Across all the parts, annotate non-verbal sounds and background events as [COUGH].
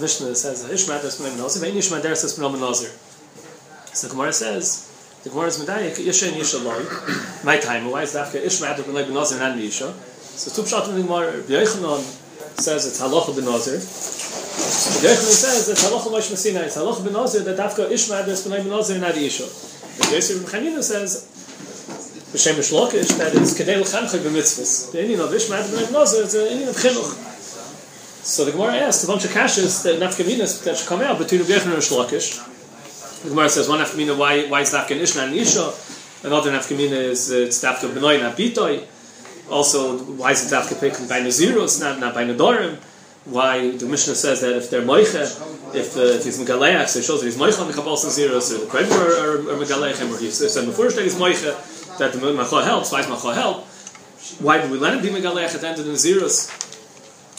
Mishnah says, Ishmael is B'nai Nazir, Ve'in Ishmael Deres is B'nai Nazir. So the Gemara says, the Gemara is Medayik, Yisha and Yisha Loi. My time, why is Dafka Ishmael is B'nai Nazir and Yisha? So two pshat in the Gemara, B'yochanan says it's halacha b'nazir. B'yochanan says it's halacha Moshe Messina, it's halacha b'nazir that Dafka Ishmael is B'nai Nazir and Yisha. The Yosef B'chanina says, B'shem Shlokish, that is Kedei L'chanchak b'mitzvahs. The Indian of Ishmael B'nai Nazir is an Indian of Chinuch. So the Gemara asked a bunch of kashas that nafkaminas that should come out between Rabbi Yechon and Shlokish. The Gemara says one nafkamina why why is nafkan Ishna and Isha, another nafkamina is uh, it's nafka benoy and abitoy. Also, why is it nafka picked by naziros not not by nadorim? Why the Mishnah says that if they're moicha, if uh, if he's megaleach, so it shows that he's moicha the kabbalah naziros, or the krever or, or, or megaleach, or he's said before he's moicha that the macha helps. Why is macha help? Why do we let him be megaleach at the end of the naziros?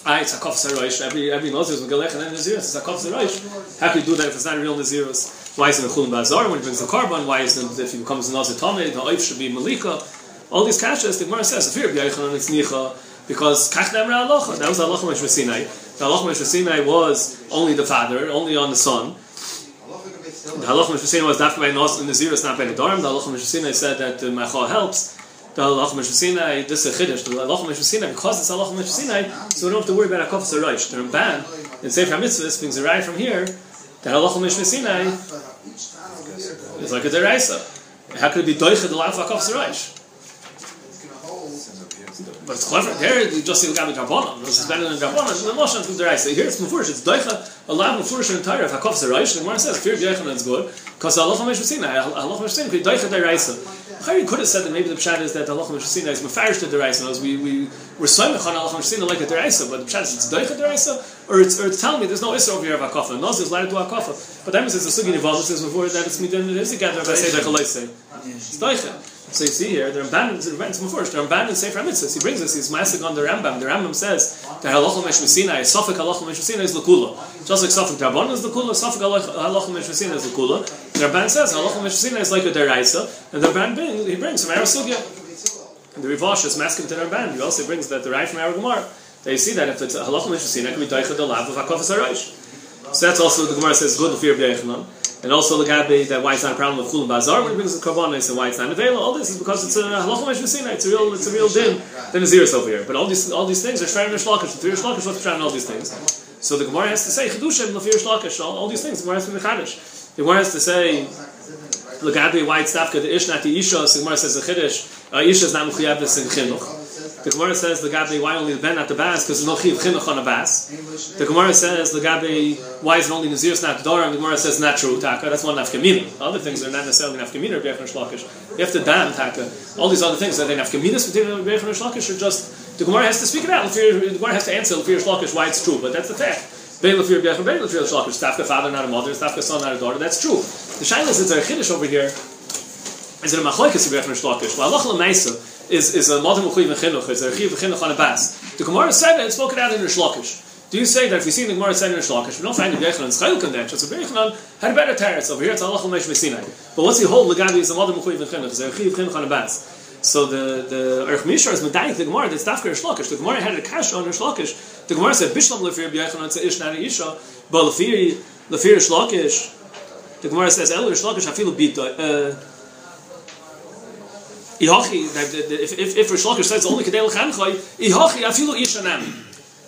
Ah, it's a kof. Every every nazir is megalech and then nazirus. It's a kof. How can you do that if it's not a real nazirus? Why isn't it chulin bazar when he brings the carbon? Why is it if he becomes a nazir tamid? The oif should be malika. All these kashas, the Gemara says, if you're b'yaychan it's nicha because kach nemra alocha. That was alocha mesh Sinai. The alocha mesh Sinai was only the father, only on the son. The halacha mesh Sinai was dafka by nazirus, not by the darm. The halacha mesh Sinai said that the macha helps the halacha meshusina, this is a chiddush. The halacha meshusina, because it's halacha meshusina, so we don't have to worry about a kofas aroish. The Ramban in Sefer Hamitzvahs brings a right from here. The halacha meshusina is like a deraisa. How could it be doicha the lav kofas aroish? But it's clever. There you just see the gabi drabonim. This is better than drabonim. The motion from deraisa. Here it's mufurish. It's doicha a lav mufurish in entire of hakofas aroish. The Gemara says fear doicha that's good because Allah halacha meshusina. Halacha meshusina could doicha deraisa. Chayri could have said that maybe the pshat is that the halacha meshusina is mefarish to deraisa. We we we're soymech on halacha meshusina like a deraisa, but the pshat is it's doicha deraisa, or it's or it's telling me there's no isra over here of akafa. No, is allowed to do. But that means it's a sugi. It says before that it's midin it is together. If I say like a say, it's doicha. So you see here, the Ramban is before the Ramban in Sefer Mitzvahs. He brings us. He's masking on the Rambam. The Rambam says the halacha is sofik halacha meshusina is lakula. Just like sofik rabban is lakula, sofik halacha meshusina is lakula. The Ramban says halacha meshusina is like a deraisa, and the Ramban he brings from Arasugya. And the Rivash is masking to the Ramban. He also brings that the right from Aragamar. They see that if it's halacha meshusina, it can be daicha the lav of haraish. So that's also the Gemara says good fear of Yechanan. And also the Gabi that why it's not a problem of Chulun Bazar when it brings the Karbonis and why it's not available. All this is because it's a halacha meshusina. It's a real, it's a real din. Then Aziris over here. But all these, all these things are Shrein and Shlakish. The Shrein Shlakish what's trying all these things. So the Gemara has to say Chedushim Lafir Shlakish. All, all these things. The Gemara has to be Mechadish. The Gemara has to say the Gabi why it's dafka the Ish not the Isha. The Gemara says the Chiddush. Uh, Isha is not Mechuyavis in Chinuch. The Gemara says the Gabi why only the ben at the bas because there's no chiv chinuch on a bas. The Gemara says the Gabi why is it only nazirus not the daughter? And The Gemara says not true taka. That's one nafkamina. Other things are not necessarily nafkamina or bechon shlakish. You have to ban taka. All these other things are they nafkaminas between bechon shlakish or just the Gemara has to speak it out. The Gemara has to answer lefir shlakish why it's true, but that's the fact. Bein lefir bechon bein shlakish. Tafka father not a mother. Tafka son not a daughter. That's true. The shaylas is a chiddush over here. Is it a machlokes bechon shlakish? Well, Allah lemaisa is, is a modern mechuyev chinuch, is a chiv chinuch on a bas. The Gemara said it, it's spoken out in Rishlakish. Do you say that if we see the Gemara said in Rishlakish, we don't find the Yechanan in that, so Yechanan had a better teretz over here, it's Allah Mesh Mesinai. But what's he hold, Legabi is a modern mechuyev chinuch, is a chiv chinuch on a bas. So the the Erch Mishar is medayik the Gemara that's dafka Rishlakish. The Gemara had a kash on Rishlakish. The Gemara said Bishlam lefir b'Yechanan tzeish ish nari isha, but lefir lefir Rishlakish. The Gemara says El Rishlakish hafilu bita. Uh, Uh, Ihachi, if, if, if Rish Lakish says only Kedel Chanchai, Ihachi, Afilu Ishanam.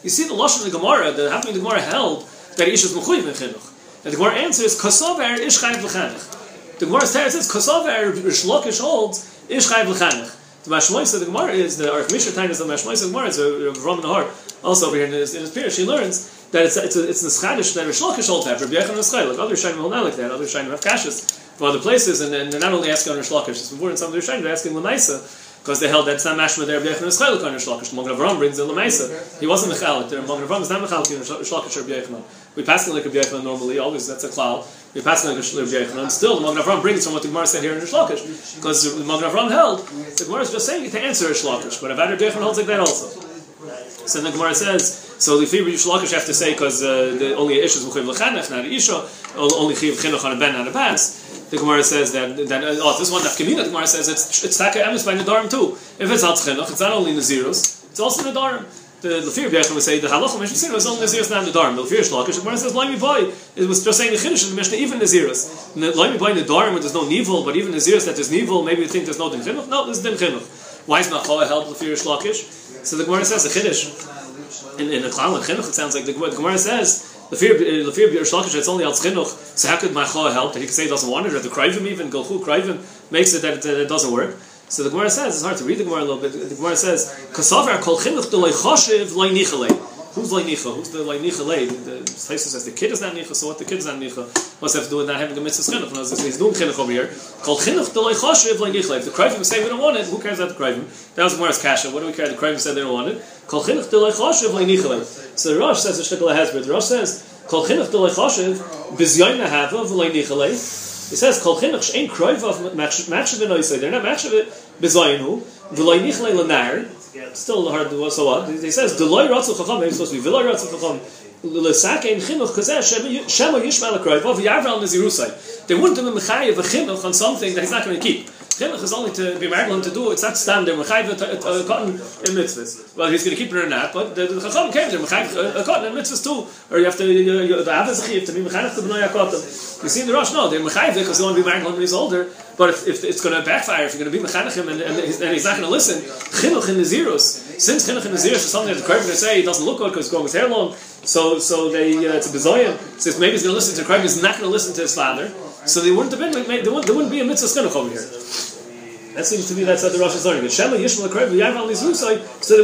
You see the Lashon of the Gemara, the happening the Gemara held that Ish is Mechuyiv in Chinuch. And the Gemara answers, Kosover Ish Chayiv L'chanech. The Gemara says, Kosover Rish Lakish holds Ish Chayiv L'chanech. The Mashmois of the Gemara is, the Arif Mishra time is the Mashmois of Gemara, it's a Roman heart. Also over here in his, in his period, she learns that it's it's a, it's a schadish that Rish Lakish holds that, Rabbi Yechon Eschai, like other Shayim will not like that, other Shayim have kashas from other places, and, and they're not only asking on Rish Lakish, it's in some of the Shayim, they're asking Lamaisa, because they held that it's not mashma there, Rabbi Yechon Eschai, on Rish Lakish. Magen Avram brings in Lamaisa. He wasn't Mechalik, the Magen Avram is not Mechalik in Rish Lakish or Rabbi Yechon. We pass like Rabbi Yechon normally, always, that's a klal. We pass like Rabbi Yechon, and still the Magen Avram brings from what the Gemara said here in Rish Lakish, because the Magen held, the Gemara is just saying to answer Rish Lakish, but Rabbi Yechon holds like that also. So the Gemara says, so the Fibri Shlokish have to say because uh, the only ish is Mechiv Lechanech, not Isha, only Chiv Chinuch on a ben, not a bas. The Gemara says that, that uh, oh, this one Nafkamina, the Gemara says it's it's Taka Emes by Nadarim too. If it's Chinuch, it's not only Nazirus, it's also Nadarim. the Lefir Bechon would say the halacha Mishnah was only Naziris not Nadarim. The Lefir Shlakish, the Gemara says Laimi Boy, it was just saying the Chiddush in the Mishnah, even Naziris. Laimi Boy Nadarim, there's no Nivel, but even Naziris that there's Nivel, maybe you think there's no Din. No, there's Din Chinuch. Why is Nachoa help Lefir Shlakish? So the Gemara says the Chiddush, in, in the Klal Chinuch, it sounds like the, the Gemara says, Lefir Lefir Shlakish, it's only Al Chinuch, so how could my Machoa help? That he could say he doesn't want it, or the Krivim even, Golchu Krivim, makes it that it, it doesn't work. So the Gemara says, it's hard to read the Gemara a little bit, the Gemara says, Kasavar kol chinuch de loy choshev loy nichalei. Who's loy nicha? Who's the loy nichalei? The Taisa says the kid is not nicha, so what the kid is not nicha? What's have to do with not having a mitzvah chinuch? He's doing chinuch over here. Kol chinuch choshev loy nichalei. If the Krivim say we don't want it, who cares about the Krivim? That was Gemara's kasha. What do we care? The Krivim said they don't want it. Kol chinuch choshev loy nichalei. So the Rosh says, the Shtikla Hezber, the Rosh says, Kol chinuch de loy choshev bizyoyna hava v'loy nichalei. He says, Kol chinuch she'en of matchav enoisei. They're not matchav bezoynu, v'loy nichlei lenar, still hard so what? He says, Deloy ratzu chacham, maybe supposed to be V'loy ratzu chacham, l'sake in chinuch kazeh, shema yishma l'kroiv, of yarval nezirusai. They wouldn't have been mechayev a chinuch on something that he's not going to keep. Chinuch is only to be married to do. It's not standard. Mechayev a uh, uh, uh, cotton in mitzvahs. Well, he's going to keep it or not. But the, chacham came there. Mechayev a cotton in mitzvahs too. Or you have to you, the avos to be mechayev to b'noy cotton. You see in the Rosh, no, they're mechayev because they want to be married when he's older. But if, if it's going to backfire, if you're going to be mechayev and, and, he's, and he's not going to listen, chinuch in the zeros. Since chinuch in the zeros is something that the Krav going to say he doesn't look good because he's growing his hair long. So so they uh, it's a bezoyan. So maybe he's going to listen to Krav, he's not going to listen to his father. So they wouldn't have been. They wouldn't, there wouldn't be a mitzvah chinuch over here. That seems to me that's what the Rosh is learning. So they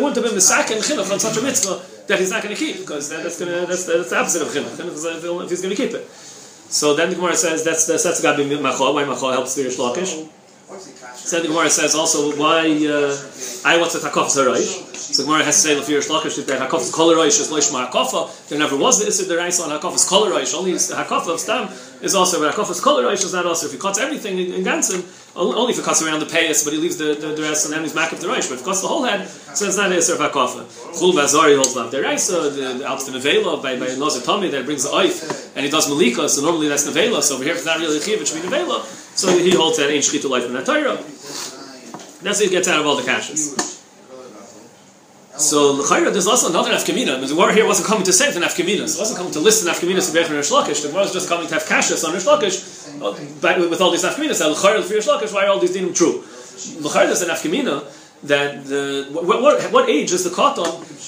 wouldn't have been Misak and Chinuch on such a mitzvah that he's not going to keep because that's going to that's, that's the opposite of Chinuch. Chinuch uh, if he's going to keep it. So then the Gemara says that's that's, that's got to be Machol. Why Machol helps the Rish Lakish? So the Gemara says also why uh, I what's a Takaf Zaraish. So Gemara has to say Lafir Shlakish that Hakaf is Koloroish is Loishma Hakafa. There never was the Isser Deraisa on Hakaf is Koloroish. Only Hakafa of Stam is also, but Hakaf is Koloroish is not also. If he cuts everything in, in Gansen, only if he cuts around the payas, but he leaves the, the, the rest and then he's back of the Reish. But if he cuts the whole head, so it's not Isser of Hakafa. Chul Bazari holds Deraisa, the Alps the Nevela by, by Tommy that brings the Oif, and he does Malika, so normally that's Nevela. So over here, it's not really a Chiv, it should be Nevela. So he holds that ain't Shchita life in that Torah. That's how he gets out of all the cashes. So l'chayra, there's also another nafkamina. The war here wasn't coming to save the nafkamina. It wasn't coming to list the nafkaminas of Bechon Rish Lakish. The war was just coming to have kashas on Rish uh, with all these nafkaminas. L'chayra for Rish why are all these dinim true? L'chayra, there's a nafkamina that the what, what, what, age is the cotton?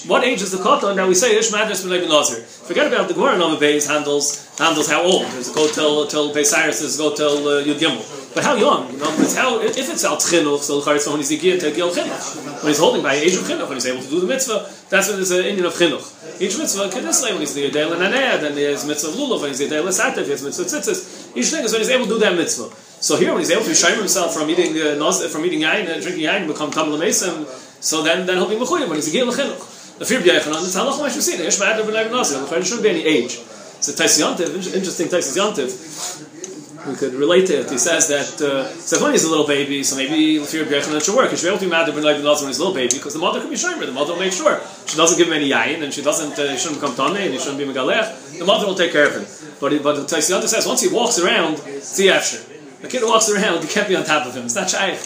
What age is the cotton that we say Ish Madras B'Levi Nazir? Forget about the Gemara Nova Beis handles handles how old. There's a go till till Beis a go till uh, Yud Gimel. But how young? You know, it's how if it's al chinuch, so when he's to gil chinuch, when he's holding by age of chinuch, when he's able to do the mitzvah, that's when there's an Indian of chinuch. Each mitzvah kedisle when he's the yedel and then there's mitzvah of lulav, when he's the yedel sativ, he has mitzvah tzitzis. Each thing is when he's able to do that mitzvah. So here, when he's able to shame himself from eating uh, from eating yain and drinking yain, become tamil mesim, so then then he'll be mechuyim when he's a gil chinuch. The fear b'yachanan, it's halach you see. Ish ma'adav b'nei b'nazir. There shouldn't be any age. It's a Tais interesting Tais Yantiv we could relate to it. He says that uh, says when he's a little baby, so maybe Lefir B'Yechon should work. He should be able to be mad at b'yechononononononon when he's a little baby because the mother can be shomer. The mother will make sure she doesn't give him any yain and she doesn't uh, shouldn't become tane and he shouldn't be megalech. The mother will take care of him. But but the Taisiyanta says once he walks around, see after. The kid walks around, you can't be on top of him. It's not shaykh.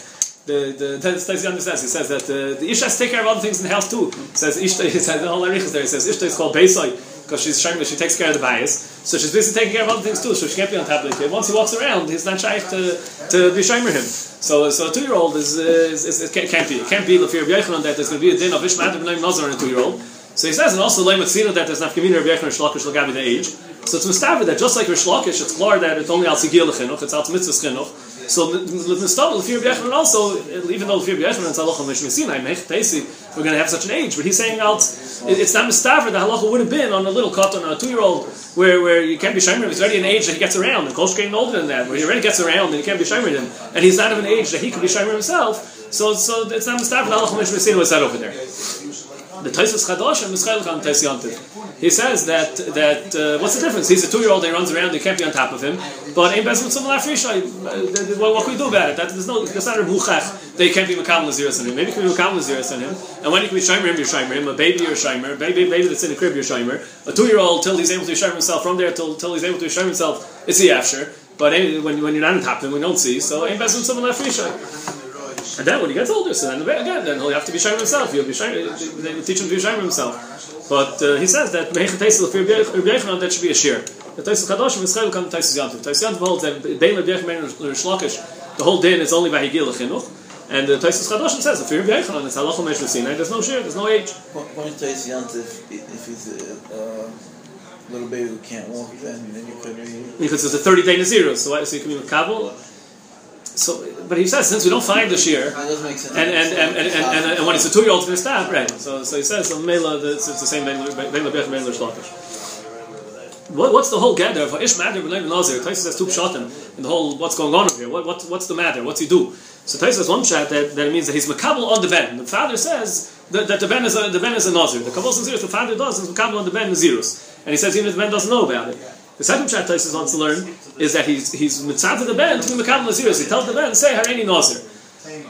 The the says he says that uh, the isha has to take care of other things in the house too. He says ishta. He says the whole is there. He says ishta is called beisai because she's that she takes care of the bias. So she's busy taking care of other things too, so she can't be on top of the kid. Once he walks around, he's not shy to, to be shomer him. So, so a two year old is, is, is, is, can't be. It can't be the fear of B'Yechanan that there's going to be a din of Ishmael Nazar in a two year old. So he says, and also Leim Tzina that there's not Kamina Rabbi Yechanan Shlakish Lagabi the age. So it's Mustafa that just like Rish Lakish, it's clear that it's only Al Sigil Chinuch, it's Al Mitzvah Chinuch. So Nistam Lefir B'Yechanan also, uh, even though Lefir B'Yechanan is Halacha Mishmei Sinai, Mech Teisi, we're going to have such an age, but he's saying out, it's not Mustafa, the Halacha would have been on a little cotton, on a two year old, where, where you can't be Shomer, he's already an age that he gets around, and Kolsh getting older than that, where he already gets around and he can't be Shomer him, and he's not of an age that he could be Shomer himself, so, so it's not Mustafa, the Halacha Mishmei Sinai was said over there the Chadash and Taisyantiv. He says that that uh, what's the difference? He's a two-year-old. He runs around. You can't be on top of him. But in Bezim Tzum Lafrisha, what can we do about it? That, there's no. There's not a buchach. They can't be Makam Laziris on him. Maybe can be Makam Laziris on him. And when you can be Shimer him, you're Shimer him. A baby, you're Shimer. Baby, baby that's in a crib, you're Shimer. A two-year-old till he's able to Shimer himself. From there till till he's able to Shimer himself, it's the Afsher. But when, when you're not on top of him, we don't see. So in Bezim Tzum Lafrisha. And then when he gets older, so then again, then he'll have to be sharing himself. He'll be sharing, they teach him to be sharing himself. But uh, he says that Mehechet Teisel, for Yechanan, that should be a shear. The Teisel Kadosh, Mitzchayil, come to Teisel Yantiv. Yantiv holds that Bein Yechanan and Shlakish, the whole din is only by Higil Chinuch. And the Teisel Kadosh says, if you're Yechanan, it's Halachah Mesh Sinai, there's no shear, there's no age. When Teisel Yantiv, if he's a uh, little baby who can't walk, then, then you could be... Because it's a 30 day Nazir, so, so you can be with Kabul. So, but he says since we don't find the shear, That doesn't make sense. and and and, and, and, and, and when it's a two-year-old, it's going to stop, right? So, so he says, so Mela, it's, the same Ben Lebech, Ben Shlakish. What, what's the whole gather of Ish Matter B'nai Nazir? Taisa says two pshatim in the whole what's going on over here. What, what what's the matter? What's he do? So Taisa says one pshat that, that means that he's makabel on the ben. The father says that, that the ben is a the ben is a nazir. The kabbalah nazir the father does is makabel on the ben nazirus, and he says even if the ben doesn't know about it. The second pshat Taisa wants to learn is that he's he's mitzad to the ben to be makabel nazirus. He tells the ben say harini nazir.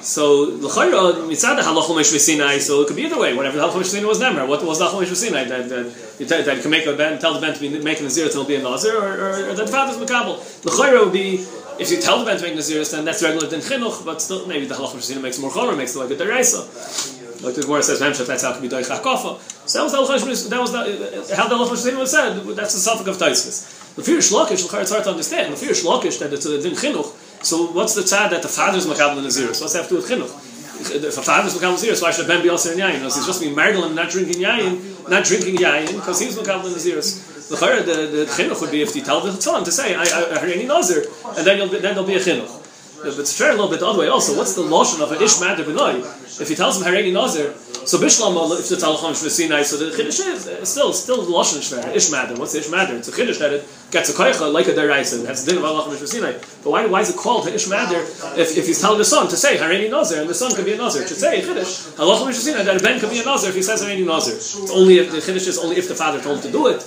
So l'chayra mitzad halachol mesh v'sinai. So it could be either way. Whatever the halachol mesh v'sinai was nemer. What was the halachol mesh v'sinai? That that that you can make a ben, tell the ben to be making a zira to be a nazir, or, or, or that the father's makabel. L'chayra would be if you tell the ben to make naziris, then that's regular din chinuch. But still, maybe the halachol mesh v'sinai makes more chomer, makes it like a deraisa. Like the Gemara says, Memshat, that's how it can be doich hakofa. So that was the that was the, how the halachol mesh was said. That's the suffix of Taisvis. Fear shlokish, l'chayra, it's hard to understand. Fear shlokish that it's a din chinuch. So what's the tzad that the father's makabel in naziris? What's that have to do with chinuch? if a father's makabel naziris, why should Ben be also in yayin? Because he's just being margal and not drinking yayin, not drinking yayin, because he's makabel in naziris. The the, chinuch would be if you tell the son to say, I, I, I heard any nazir, and then, you'll be, then there'll be a chinuch. But it's fair a little bit the other way also. What's the lotion of an ish matter b'noi? If he tells him hareni nazir, so bishlam if the it's alacham shvesinai, so the chiddush is uh, still still the lotion shver ish matter. What's the ish matter? It's a chiddush that it gets a koicha like a deraisa. That's the din of alacham shvesinai. But why why is it called ish matter if, if he's telling the son to say hareni nazir and the son could be a nazir? It should say chiddush alacham shvesinai that a ben could be a nazir if he says hareni nazir. It's only if the chiddush is only if the father told him to do it.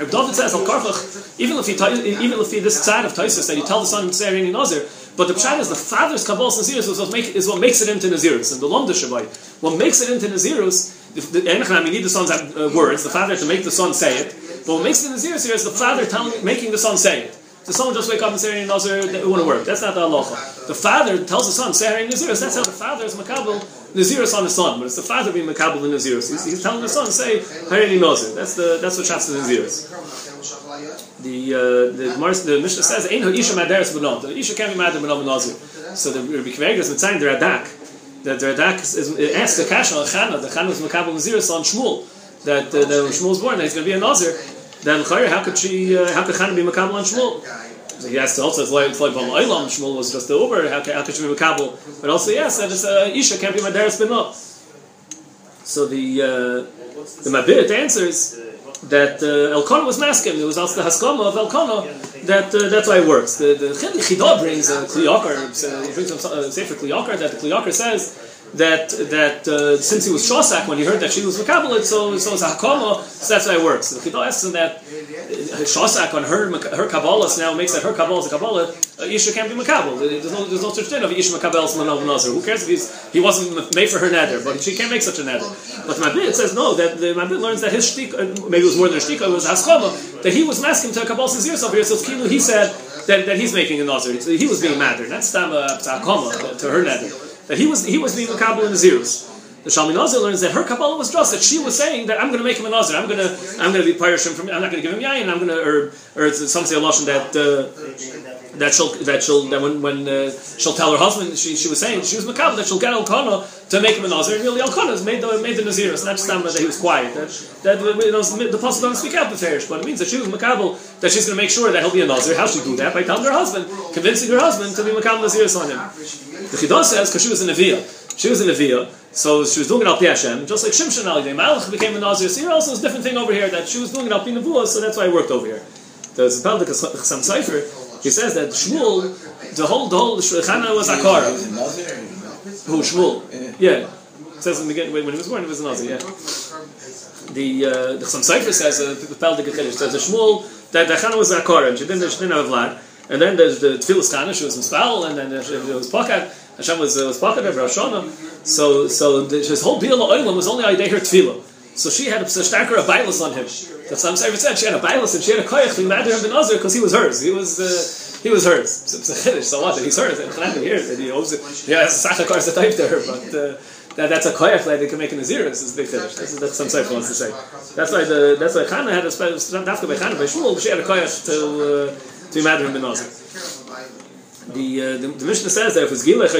Reb David says al karfach even if he even if he this side of Taisus that you tell the son to say hareni nazir. But the pshat is the father's kabbalah Nazirus is what, is what makes it into Nazirus. And the Lomda Shabbai, what makes it into Nazirus, the, the, we need the son's uh, words, the father to make the son say it. But what makes it Nazirus here is the father telling, making the son say it. The son just wake up and say Nazir, it wouldn't work. That's not the halacha. The father tells the son, say Nazirus. That's how the father is makabel Nazirus on the son. But it's the father being makabel in Nazirus. He's, he's telling the son, say Hareni Nazir. That's the that's what shafts the Nazirus. The uh, the, Mars, the Mishnah says, "Ein ha'isha madaris b'nom." The isha can't be mad b'nom nazir. So the Rabbi Kveger is saying the Radak that the Radak is, is asks the kasha on Chana. The Chana was makabel naziris on Shmuel. That uh, that Shmuel's born, that he's going to be a nazir. Then how could she? Uh, how could Chana be makabel on Shmuel? So has also it's like like Olam. Shmuel was just the over. How, how could she be makabel? But also yes, that it's uh, isha can't be madaris b'nom. So the uh, the Mabit answers that uh, Elkanah was masking. It was also the Haskama of Elkanah that uh, that's why it works. The the Chidah brings a Kliyakar, uh, he brings a uh, Sefer Kliyakar that the Kliyakar says that that uh, since he was Shosak when he heard that she was Makabalit, so so it's a Hakama, so that's why it works. The Chidah asks him that uh, Shosak on her her Kabbalah now makes that her Kabbalah is a Kabbalah. Uh, Isha can't be Makabal. There's no there's no such thing of Isha Makabel Manov Nazar. Who cares if he's he wasn't made for her nether, but she can't make such a nether. But Mabit says no. That the Mabit learns that his shtik, uh, maybe it was more than a shtik, it was Haskama, that he was masking to a Kabbalah Zir over here. So Kilu he said that, that he's making a Nazar. He was being madder. That's Tama Hakama to her nether. That he was he was being Makabal in the Zirus. The Shalmi Nazir learns that her Kabbalah was just that she was saying that I'm going to make him a Nazir. I'm going to I'm going to be Pirishim from. I'm not going to give him yayin. I'm going to or or some say a lashon that. Uh, that she'll that she'll that when when uh, she'll tell her husband she, she was saying she was makabel that she'll get Elkanah to make him a nazir and really Elkanah made the made the nazir it's not just that he was quiet. That, that you know, the apostle doesn't speak out the farish but it means that she was makabel that she's going to make sure that he'll be a nazir how she do that? By telling her husband convincing her husband to be makabel nazir on him. The Chidah says because she was in Avia she was in Avia so she was doing it al Hashem. Just like Shimshon al Malach became a nazir so here also is a different thing over here that she was doing it al Nevuah so that's why I worked over here. The Zapal Chasam Sofer he says that Shmuel, the whole the whole Chana was Akar. Who Shmuel? Yeah. It says in the beginning when he was born, he was a Nazir. Yeah. The uh, the Chasam Sofer says uh, the Pel de Gechedish says the Shmuel that the Chana was Akar and she didn't she didn't have Vlad. And then there's the Tfilas Chana, she was Mispal, and then there was Pakat. Hashem was uh, was Pakat of Rosh So so the, his whole deal of Oilam was only Aydei her Tfilah. So she had a starker a bailus on him. That some Sefer said she had a bailus and she had a koyach to him ben Nazir because he was hers. He was uh, he was hers. So [LAUGHS] it's a chiddush. So what? He's hers. And Chanami hears that he owes it. Yeah, it's a sacha kars the type to her, but. Uh, that, that's a koyach like they can make an aziris is big finish. That's what some Sefer wants to say. That's why the that's why Chana had a special dafka by Chana by Shmuel. She had a koyach to uh, to matter him ben Nazir. The, uh, the the Mishnah says that if it's gilech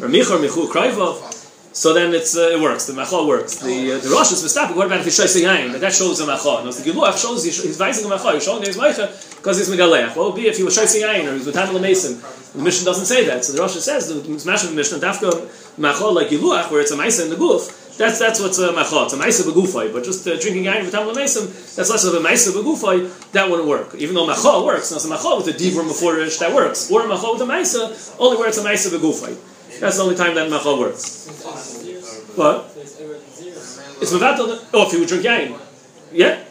or Michor Michu Kraivov, so then it's uh, it works. The machal works. The uh, the Rosh is mistaken. What about if he's shaising yain? That, that shows a machal. No, the Giluach shows he's, vising a machal. He's showing his meicha because he's megaleach. What would be if he was shaising yain or he's with Hamel Mason? The Mishnah doesn't say that. So the Rosh says the smash of the Mishnah dafka machal like Giluach where it's a ma'isa in the goof. That's that's what's a machal. It's a ma'isa begufay. But just uh, drinking yain with Hamel Mason, that's less of a ma'isa begufay. That wouldn't work. Even though machal works, now it's a machal with a divur mafurish that works, or a machal with a ma'isa only where it's a ma'isa begufay. That's the only time that machal works. What? It's mevatel. Oh, if you would drink yain, yeah.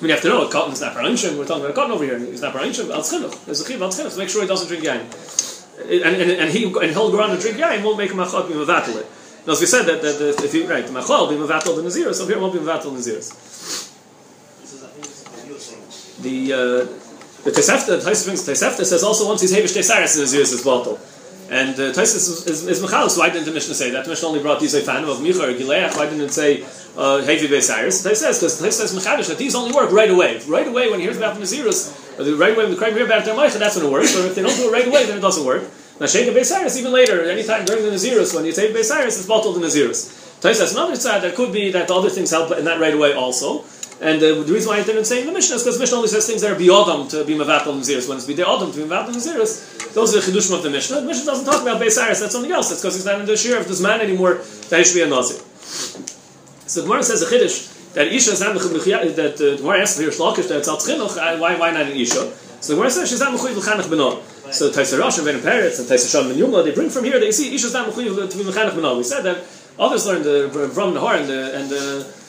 I mean, you have to know a cotton's not paranshim. We're talking about cotton over here. It's not paranshim. Al tzchinuch. There's a chiv al tzchinuch make sure he doesn't drink yain. And, and, and he and he'll go around and drink yain. Won't make a machal be mevatel it. Now, as we said that, that, that if you right, the machal be mevatel the naziris. So here won't be mevatel naziris. The uh, the Tosefta brings Tosefta says also once he's hevish tesaris in naziris is bottle. And uh, Taisus is, is, is. Why didn't the Mishnah say that? The Mishnah only brought these a fan of Micha or Gileach. Why didn't it say uh, Hevi Beisaris? Taisus says because Taisus says Mechadish that these only work right away. Right away when he hears about the Nazirus, or the right away when the crime hear about their Meicha, that's when it works. Or if they don't do it right away, then it doesn't work. Now Sheikh Beisaris even later, anytime during the Nazirus, when you say Beisaris, it's bottled in Nazirus. Taisus says another side that could be that the other things help in that right away also. And uh, the reason why I didn't say in the Mishnah is because Mishnah only says things that are beyond to be Mavatal Naziris. When it's be Adam to be Mavatal Naziris, those are the Chidushim of the Mishnah. The Mishnah doesn't talk about Beis that's something else. That's because he's not in the share of this man anymore, that he should be a Nazir. So the Gemara says a Chiddush, that Isha is not that uh, the Gemara asks here, Shlakish, that it's Al Tchinuch, why, why not an Isha? So the Gemara says she's not Mechuyiv L'chanach B'no. So Taisa Rosh and Ben Peretz and Taisa Sham and Yuma, they bring from here, they see Isha's not Mechuyiv to be B'no. We said that others learned the from the Har and the, and the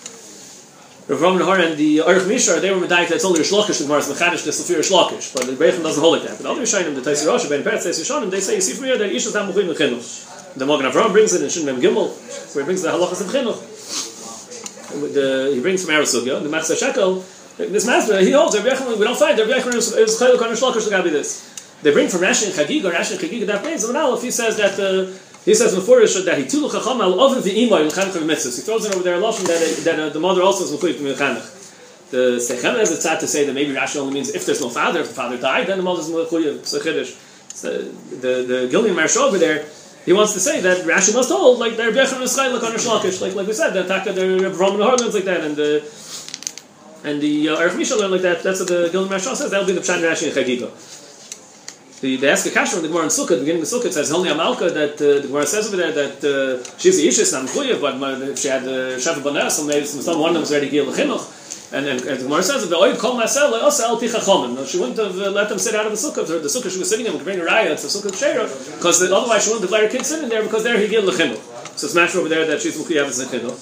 Rav Ram Nahar and the Aruch Mishar, they were medayik that it's only Rishlokish, the Gemara is Mechadish, the Safir Rishlokish, but the Breichim doesn't hold like that. But other Yishayim, the Taisi Rosh, Ben Peretz, Taisi Shonim, they say, you see from here that Ish is not Mechuim Mechinuch. The Magen Avram brings it in Shin Mem Gimel, where he brings the halachas of Chinuch. The, he brings from Arasugya, the Matzah Shekel, this master, he holds, Rabbi Yechon, we don't find, Rabbi Yechon is Chayil Kon the Gabi this. They bring from Rashi and Chagiga, Rashi and Chagiga, that brings, and now if he says that, uh, he says before that he tulu chacham al oven v'imoy l'chanech v'mitzvahs. He throws in over there a lashon that, that uh, the mother also is mechuyev v'mechanech. The Sechem has a tzad to say that maybe Rashi only means if there's no father, if the father died, then the mother is mechuyev. So chiddush. So the the Gillian Marsh over there, he wants to say that Rashi must hold like they're bechem eschay like on Shlakish, like like we said, that taka they're from the Harlands like that, and the and the uh, Arif Misha learn like that. That's what the Gillian Marsh says. That'll be the Pshan Rashi and Chagiga. The, the ask a kasher in the Gemara in Sukkot, the beginning of Sukkot says only Amalka that uh, the Gemara says over there that uh, she's the Ishis not Mchuyev, but if she had uh, Shavu Banas, maybe some one of them was ready to give Lechinuch. And then and the Gemara says oil kol masel also al tichachomim. No, she wouldn't have uh, let them sit out of the sukkah. The sukkah she was sitting in would bring a. It's a sukkah shera because otherwise she wouldn't have let her kids sit in there because there he gave lechinuch. So it's matter over there that she's mukiyav as lechinuch.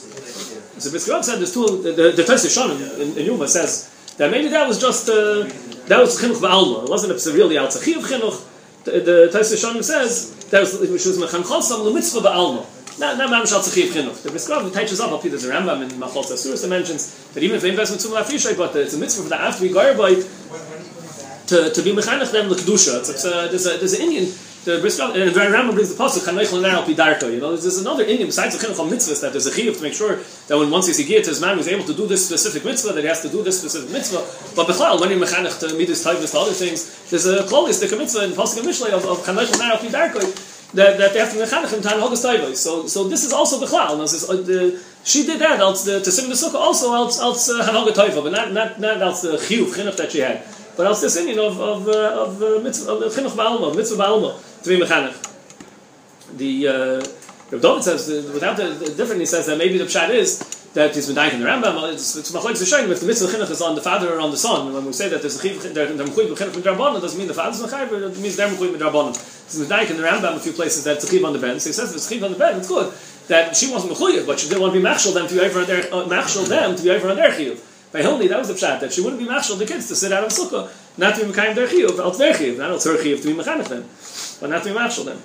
So Biskirov said there's two. The the, the Shonim in, in Yuma says that maybe that was just uh, that was chinuch ba'alma. It wasn't a really al tzachiv chinuch. The, the Shonim says that was she was mechan chosam lemitzvah ba'alma. Not not mamish al tzachiv chinuch. The Biskirov teaches up. There's a Rambam in Machol Tzasuris that mentions that even if the investment tzum lafishay, but it's a mitzvah for the after we by to to be mechanech them l'kedusha. It's, it's a, there's a there's an Indian. The Briskov and the Rambam brings the pasuk Chanech Lenar Pidarko. You know, there's, another Indian besides the chinuch mitzvahs that there's a chiyuv to make sure that when once he's a to his man who's able to do this specific mitzvah, that he has to do this specific mitzvah. But bechlal, when you mechanech to midas taivas to other things, there's a klolis the mitzvah in pasuk Mishlei of, Chanech Lenar Pidarko that, that they have to mechanech him time hogas taivas. So so this is also this, uh, she did that else the, to sing the sukkah also else else uh, hanoga taiva, but not not not else the chiyuv chinuch that she had, but else the singing of of uh, of mitzvah of chinuch ba'alma mitzvah ba'alma to be mechanech. The uh, Rav David says without the, the different he says that maybe the pshat is that he's been dying in the Rambam. It's it's machlekes shayim if the mitzvah chinuch is on the father or on the son. When we say that there's a chiv that the mechuyev chinuch with rabbanon doesn't mean the father's mechayev, but it means they're rabbanon. So the dying in the Rambam a few places that it's a chiv on the bed. So he says if it's chiv on the bed, it's good that she wasn't mechuyev, but she didn't want to be machshel them to be over on their uh, machshel them to be over on their chiyuv. By Hilni, that was the pshat that she wouldn't be machshel the kids to sit out of sukkah, not to be mekayim their chiyuv, else their chiyuv, not else her chiyuv to be mechanech them, but not to be machshel them.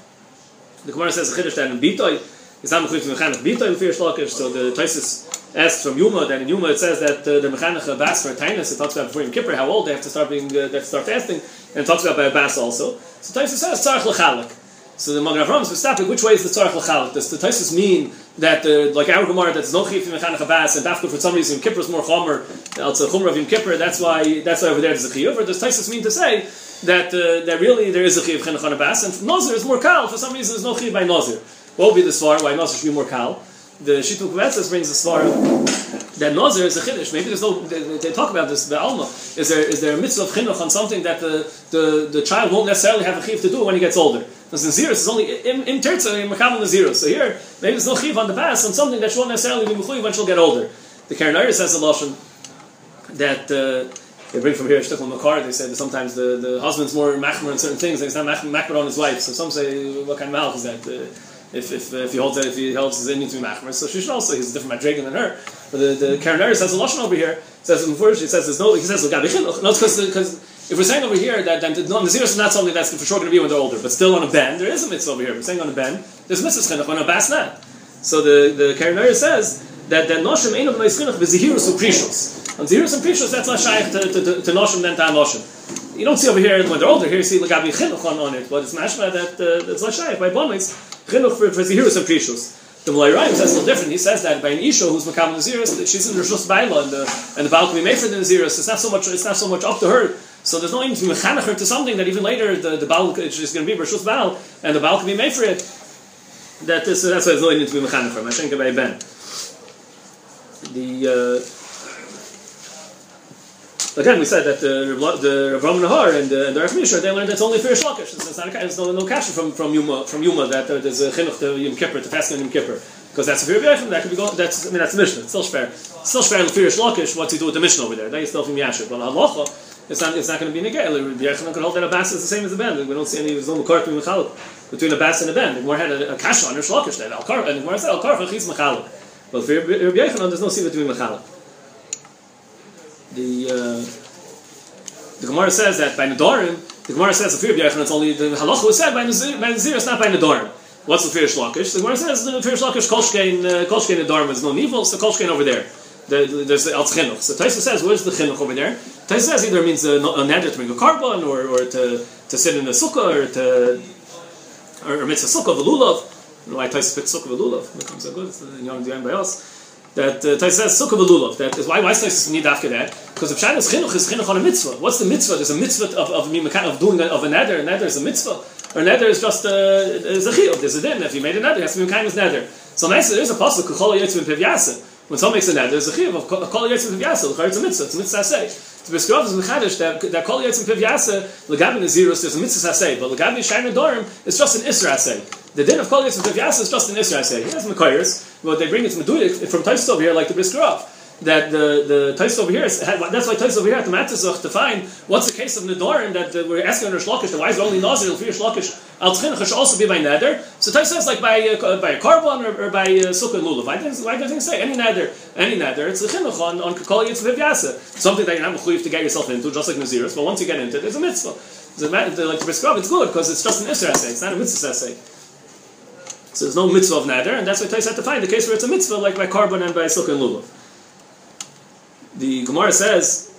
The Gemara says chiddush that in Bitoy He's not mechuyev to mechanech bita in Firish Lakish. So the Taisus asks from Yuma, that in Yuma it says that uh, the mechanech bas for tainus, it talks about before Yom Kippur, how old they have to start being, uh, they have to start fasting, and it talks about by a bas also. So Taisus says, tzarech l'chalek. So the Magen Avraham stopping. Which way is the tzarech l'chalek? Does the Taisus mean that, the, like our Gemara, that there's no chiyuv in mechanech bas, and dafka for some reason Kippur is more chomer, it's a chomer of Yom Kippur, that's why, that's why over there there's a chiyuv, or does Taisus mean to say that, uh, that really there is a chiyuv chenech bas, and Nazir is more kal, for some reason there's no chiyuv by Nazir. What would be the svar, why Nazir should be more kal? The Shituk Kvetzes brings the svar that Nazir is a chiddush. Maybe there's no. They, they talk about this. The Alma is there. Is there a mitzvah of chinuch on something that the, the, the child won't necessarily have a chiv to do when he gets older? Because Naziris is only in in terza in makam Naziris. So here maybe there's no chiv on the bas on something that she won't necessarily be mechuy when she'll get older. The Karen says a lashon that. Uh, they bring from here Shtichel Makar. They say that sometimes the, the husband's more machmer in certain things, and he's not machmer on his wife. So some say, what kind of malach is that? Uh, if, if, if he holds that, if he holds his Indian to be machmer, so she should also, he's a different madrigan than her. But the, the Karen says a lashon over here, says first, he says there's no, he says, not because, because if we're saying over here that, that no, Nazir is not something that's for sure going to be when they're older, but still on a bend, there is a mitzvah over here. We're saying on a bend, there's mitzvah chinuch on a bas not. So the, the Karen says that that noshim ain't of nois chinuch bezihirus uprishos. On zihirus and prishos, that's not shaykh to, to, to, to noshim than to noshim. You don't see over here when they're older. Here you see lagabi chinuch on, on it, but it's mashma that uh, that's not shaykh by bonis chinuch for, for zihirus and. The Malay Rayim says a little different. He says that by an isha who's makam naziris, she's in rishus baila, and the and the baal can be made for the naziris. It's not so much. It's not so much up to her. So there's no need to mechanicher to something that even later the the baal is going to be rishus baal, and the baal can be made for it. That is, that's why there's no need to be mechanicher. Mashenka by ben. The uh, Again, we said that the the Rabban Nahar and the, and the Rav Mishra, they learned that's only for Shlakish. It's not a, no, no kasha from from Yuma from Yuma that uh, there's a chinuch to Yom Kippur to fast on Yom Kippur because that's a fear of that could be going. That's I mean that's the Mishnah. It's still fair. It's still fair in fear Shlakish. What's he do with the Mishnah over there? That is still from Yashir. But halacha, it's not it's not going to be negay. Rabbi Yechon could hold that a bas is the same as a ben. We don't see any there's no makar between a bas and a ben. The Gemara had a, a kasha on her Shlakish that al kar and the Gemara said al kar chiz machalik. But for Rabbi Yechon there's no siva to be machalik. The uh, the Gemara says that by Nadorim, the Gemara says the fear of Yechon, it's only the halacha was said by Nazir, by Nazir, it's not by Nadorim. What's the fear of Shlakish? The Gemara says the fear of Shlakish, Kolshkein, uh, Kolshkein Nadorim is no evil, so Kolshkein over there. The, there's the Al Chinuch. So Taisa says, where's the Chinuch over there? Taisa says either means a, a neder to bring a carbon, or, or to, to sit in a sukkah, or to, or, or mitzvah sukkah, the lulav. I don't know why Taisa put sukkah, the lulav. It comes so good, it's the young by us that uh, Tais says sukkah v'lulav. That is why why Tais need after that because the pshat is chinuch is chinuch on a mitzvah. What's the mitzvah? There's a mitzvah of of, of doing a, of a neder. A neder is a mitzvah. Or neder is just a is a chiyuv. There's a din. If you made a neder, it has to be kind of neder. So nice. There's a pasuk kol yitzvah pevyasa. When someone makes a neder, there's a chiyuv of kol yitzvah pevyasa. It's a mitzvah. It's a mitzvah say. To be described as mechadish that that kol yitzvah pevyasa legabi nazirus there's a mitzvah say, but legabi shayin dorim is just an isra say. The din of kol yitzvah pevyasa is just an isra say. He has mekayers what they bring it's meduyik from Taisus over here, like the Briskerov. That the the Taisus over here, is, that's why Taisus over here at the Matzah to find what's the case of Nedorim that we're asking under Shlokish, the why is only Nazir, Fear Shlokish, Al should also be by Neder. So Taisus says like by uh, by a carbon or, or by uh, Sukkah and Lulav. Why doesn't why doesn't say any Neder, any Neder? It's a chinuch on on Kol Yitzvah Vyasa, something that you're not mechuyev to get yourself into, just like Naziris. But once you get into it, there's a mitzvah. So like the Briskerov, it's good because it's just an Isra essay. It's not a mitzvah essay. So there's no mitzvah of nader, and that's why Tais had to find the case where it's a mitzvah, like by carbon and by sukkah and lulav. The Gemara says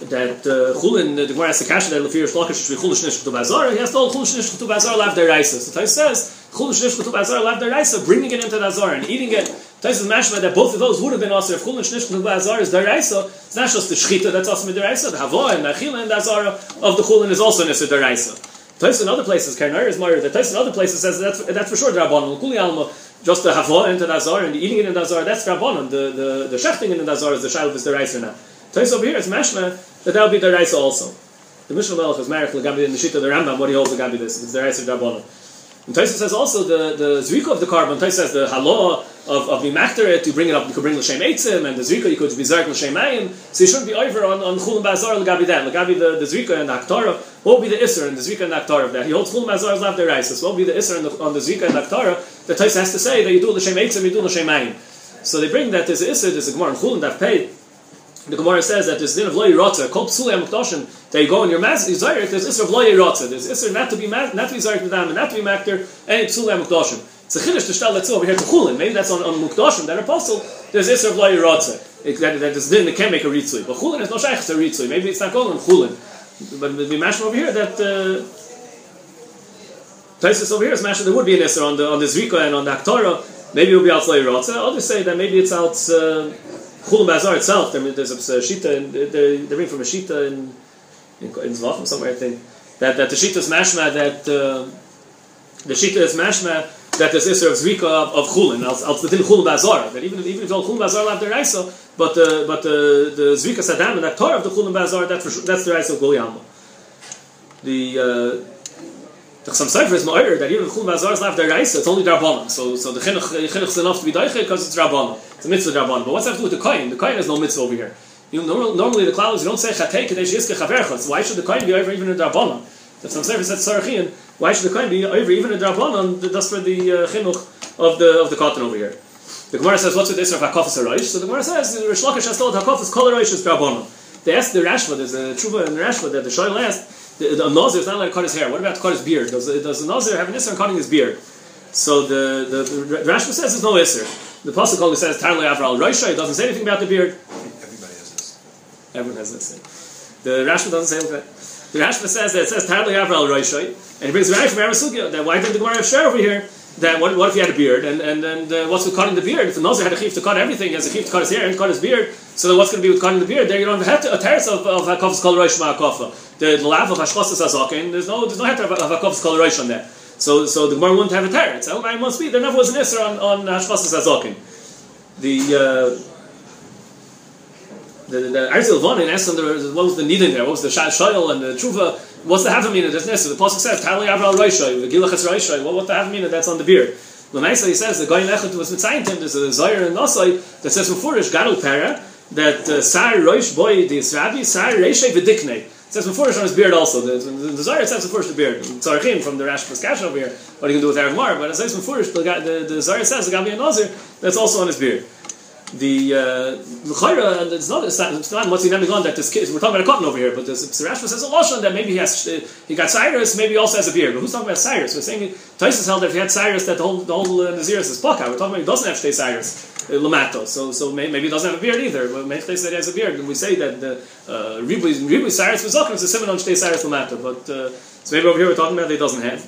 that uh, chulin, the Gemara has the kasha that lefir shlakish shvi chulin shnish k'tuv azar, he has to hold chulin shnish k'tuv azar lav deraisa. So Tais says, chulin shnish k'tuv azar lav deraisa, bringing it into the azar and eating it. Tais is mashma that both of those would have been also if chulin shnish k'tuv azar is deraisa, it's not just the shchita that's also with deraisa, the havoah and the achila and the azar of the chulin is also nisa deraisa. Tais in other places, Karnar is Meyer, the Tais in other places says that's, that's for sure Rabbanon. Kuli Alma, just the Havla into the Azar and the eating it in the Azar, that's Rabbanon. The, the, the shechting in the Azar is the Shail is the Reis now. Tais over here is Mashma, that that will be the Reis also. The Mishnah Melech is Marek Lagabi in the Shita, the Rambam, what he holds Lagabi this, it's the Reis of Rabbanon. And Taisa says also the the Zvika of the carbon. Taisa says the halaw of of it to bring it up. You could bring l'shem eitzim and the Zvika you could be zarek l'shem ayim. So you shouldn't be over on on chulim bazar l'gabi that l'gabi the the Zvika and the aktara. What will be the iser and the Zvika and the aktara of that? He holds chulim bazar lav deraisis. What will be the iser on the, on the and the aktara? that Taisa has to say that you do l'shem eitzim, you do l'shem ayim. So they bring that there's a iser, there's a gemara in chulim that paid. The Gemara says that there's din of loy rotza, kol psulei that you go in your mas zayrik, there's isra of loy rotza, there's isra not to be not to be zayrik with them, and not to be makter, and psulei amukdashim. It's a chiddush to let's over here to chulin. Maybe that's on on mukdashim that apostle. There's iser of loy rotze. That that is then it can make a ritzui. But chulin is no shaykh to ritzui. Maybe it's not going on chulin. But we mash over here that. Uh, Taisus over here is mashing there would be an iser on the on the zvika and on the aktora. Maybe it will be out rotze. Others say that maybe it's out uh, chulin bazar itself. There, there's a shita and they they bring from a shita in in, Zvachim somewhere I think that that the shita is mashma that. Uh, the shita is mashma that there's iser of zvika of, of chulin, als the din chulin bazar. That even even if all chulin bazar have their raisa, but the but the the zvika sadam and the tor of the chulin bazar that that's the raisa of gulyama. The uh, the some cipher is ma'ir that even chulin bazar is have their raisa, it's only drabanan. So so the chinuch is enough to be daiche because it's drabanan. It's a mitzvah drabanan. But what's that to do with the kohen? The kohen has no mitzvah over here. You know, normally the clouds you don't say chatei kadesh yiske chaverchas. Why should the kohen be over even in drabanan? That some cipher said sarachin. Why should the kohen be over even a drabanan? That's for the uh, chinuch of the of the cotton over here. The Gemara says, "What's with this of hakafas haroish?" So the Gemara says, "Rish Lakish has told hakafas kol haroish is drabanan." They asked the Rashba. There's a tshuva in the Rashba that the shoyl asked. The, the nazir is not allowed to cut his hair. What about to cut his beard? Does, does the nazir have an issue on cutting his beard? So the the, the, Rashba says there's no issue. The pasuk only says tarle avral roisha. It doesn't say anything about the beard. Everyone has this. The Rashba doesn't say that. The Rashba says that it says tarle avral roisha, and he brings a from Arisugya that why did the Gemara share over here? That what, what if he had a beard and and, and uh, what's with cutting the beard? If the Nazir had a chief to cut everything, he has a chief to cut his hair and cut his beard. So then what's going to be with cutting the beard? There you don't have to, a terrace of of hakofs kol roish ma'akofa. The lav of hashchosas azakin. There's no there's no heter of hakofs kol roish on there. So so the Gemara wouldn't have a terrace. I must be. There never was an isser on on hashchosas azakin. The uh, the the Arzil Vonin asked him the, what was the need in there, what was the shayil and the truva, what's the havamina that's necessary? The pasuk says Tali Avral Roishay, the Gilachas Roishay. What what the havamina that's on the beard? Lamaisa he says the Goyin Echad was mitzayin him. There's a Zayir and Nasai that says Mufurish Gadol Pera that uh, Sar Roish Boy the Israbi Sar Reishay V'Diknei. It says Mufurish on his beard also. The, the, the Zayir says Mufurish the beard. Tzarechim from the Rash Paskash over here. What are you do with Erev Mar? But it says Mufurish the the, the Zayir says the Gabi Nazir that's also on his beard the uh, it's not it's not, it's not what's in that this kid we're talking about a cotton over here, but the Rashba says a loshon that maybe he has he got Cyrus, maybe he also has a beard. But who's talking about Cyrus? We're saying Tysus held that if he had Cyrus, that the whole the whole uh, Naziris is paka. We're talking about he doesn't have to Cyrus. Uh, Lamato, so so maybe, maybe he doesn't have a beard either. But maybe they say he has a beard, and we say that the uh, Ribu Cyrus was. It's a similar on Shtei Cyrus Lamato, but uh, so maybe over here we're talking about that he doesn't have.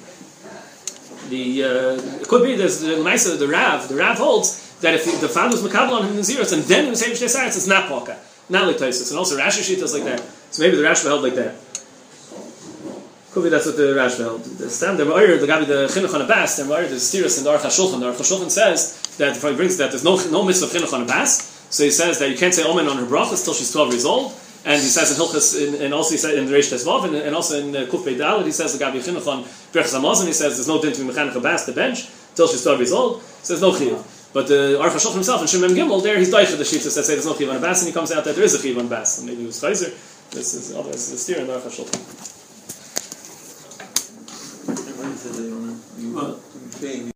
The uh, it could be there's the nicer the Rav. The Rav holds that if the father was makabel on him in Naziris, and then he was saying Shtei it's not Paka, not like Taisus. And also Rashi Shita is like that. So maybe the Rashi held like that. Could be that's what the Rashi held. The stand the Ma'ir, the Gabi, the Chinuch on a Bas, the Ma'ir, the Stiris and the Aruch HaShulchan. The Aruch HaShulchan says that, he brings that, there's no, no mitzvah of Chinuch on a Bas, so he says that you can't say Omen on her brachas till she's 12 years old, and he says in Hilchas, and also he said in the Reish Tesvav, and, and also in uh, Kuf Dalet, he says the Gabi Chinuch on Berchas Hamazon, he says there's no din to be Mechanech the bench, till she's 12 years old, so there's no chiyuv. But the Aruch HaShulchan himself in Shemem Gimel, there he's daicha the shittas that say there's no chiyuv on a bas, and he comes out that there is a chiyuv on bas. And maybe it was Chayzer. This is otherwise the steer in Aruch HaShulchan. Everybody